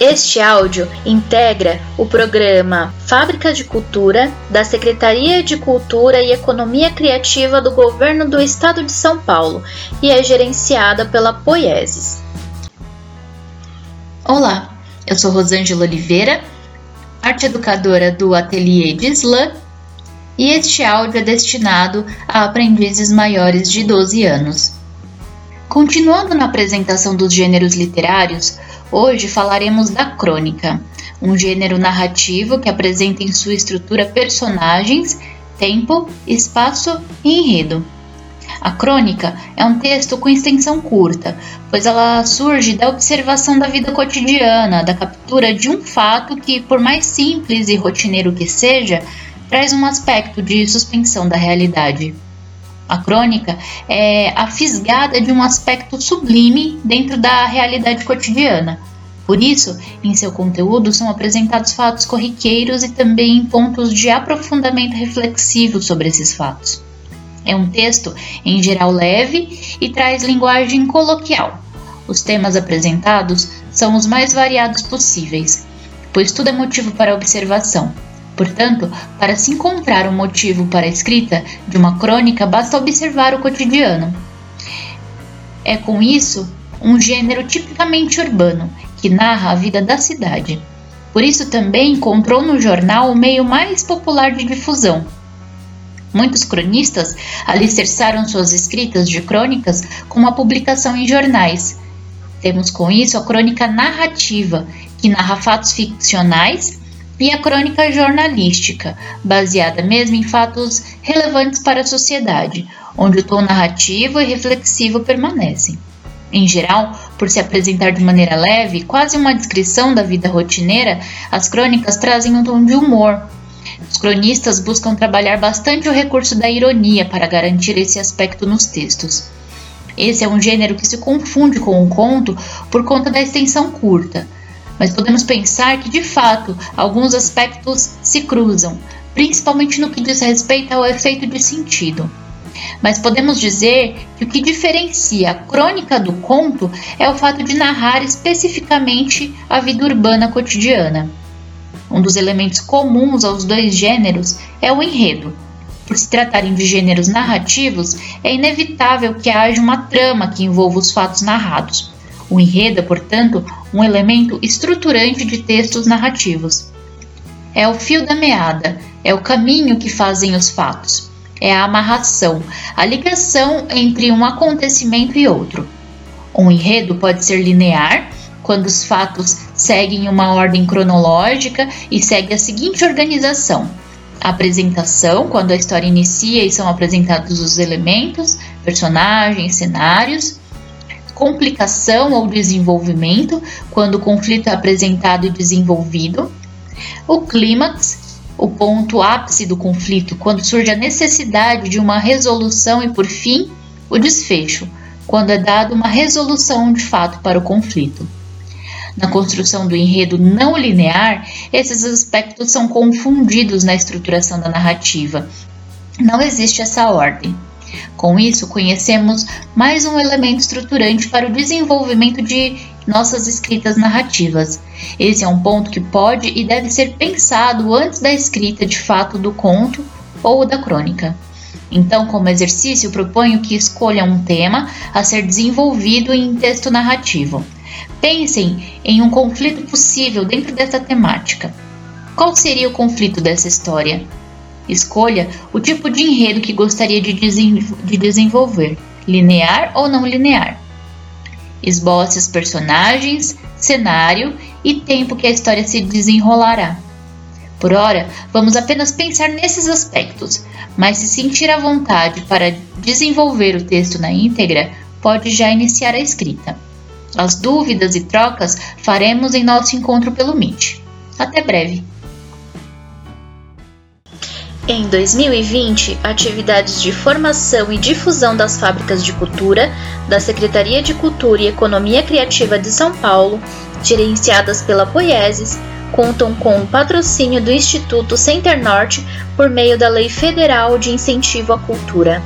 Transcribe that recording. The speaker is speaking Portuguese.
Este áudio integra o programa Fábricas de Cultura da Secretaria de Cultura e Economia Criativa do Governo do Estado de São Paulo e é gerenciada pela Poieses. Olá, eu sou Rosângela Oliveira, arte educadora do Ateliê de Slam, e este áudio é destinado a aprendizes maiores de 12 anos. Continuando na apresentação dos gêneros literários, hoje falaremos da crônica, um gênero narrativo que apresenta em sua estrutura personagens, tempo, espaço e enredo. A crônica é um texto com extensão curta, pois ela surge da observação da vida cotidiana, da captura de um fato que, por mais simples e rotineiro que seja, traz um aspecto de suspensão da realidade. A crônica é a fisgada de um aspecto sublime dentro da realidade cotidiana. Por isso, em seu conteúdo são apresentados fatos corriqueiros e também pontos de aprofundamento reflexivo sobre esses fatos. É um texto, em geral, leve e traz linguagem coloquial. Os temas apresentados são os mais variados possíveis, pois tudo é motivo para observação Portanto, para se encontrar um motivo para a escrita de uma crônica, basta observar o cotidiano. É com isso um gênero tipicamente urbano, que narra a vida da cidade. Por isso também encontrou no jornal o meio mais popular de difusão. Muitos cronistas alicerçaram suas escritas de crônicas com a publicação em jornais. Temos com isso a crônica narrativa, que narra fatos ficcionais e a crônica jornalística, baseada mesmo em fatos relevantes para a sociedade, onde o tom narrativo e reflexivo permanecem. Em geral, por se apresentar de maneira leve, quase uma descrição da vida rotineira, as crônicas trazem um tom de humor. Os cronistas buscam trabalhar bastante o recurso da ironia para garantir esse aspecto nos textos. Esse é um gênero que se confunde com o conto por conta da extensão curta mas podemos pensar que, de fato, alguns aspectos se cruzam, principalmente no que diz respeito ao efeito de sentido. Mas podemos dizer que o que diferencia a crônica do conto é o fato de narrar especificamente a vida urbana cotidiana. Um dos elementos comuns aos dois gêneros é o enredo. Por se tratarem de gêneros narrativos, é inevitável que haja uma trama que envolva os fatos narrados. O enredo é, portanto, um elemento estruturante de textos narrativos. É o fio da meada, é o caminho que fazem os fatos, é a amarração, a ligação entre um acontecimento e outro. Um enredo pode ser linear, quando os fatos seguem uma ordem cronológica e segue a seguinte organização: a apresentação, quando a história inicia e são apresentados os elementos, personagens, cenários complicação ou desenvolvimento, quando o conflito é apresentado e desenvolvido, o clímax, o ponto ápice do conflito, quando surge a necessidade de uma resolução, e por fim, o desfecho, quando é dada uma resolução de fato para o conflito. Na construção do enredo não linear, esses aspectos são confundidos na estruturação da narrativa. Não existe essa ordem. Com isso, conhecemos mais um elemento estruturante para o desenvolvimento de nossas escritas narrativas. Esse é um ponto que pode e deve ser pensado antes da escrita de fato do conto ou da crônica. Então, como exercício, proponho que escolha um tema a ser desenvolvido em texto narrativo. Pensem em um conflito possível dentro dessa temática. Qual seria o conflito dessa história? Escolha o tipo de enredo que gostaria de, de desenvolver, linear ou não linear. Esboce os personagens, cenário e tempo que a história se desenrolará. Por ora, vamos apenas pensar nesses aspectos, mas se sentir à vontade para desenvolver o texto na íntegra, pode já iniciar a escrita. As dúvidas e trocas faremos em nosso encontro pelo Meet. Até breve! Em 2020, atividades de formação e difusão das fábricas de cultura da Secretaria de Cultura e Economia Criativa de São Paulo, gerenciadas pela Poieses, contam com o patrocínio do Instituto Center Norte por meio da Lei Federal de Incentivo à Cultura.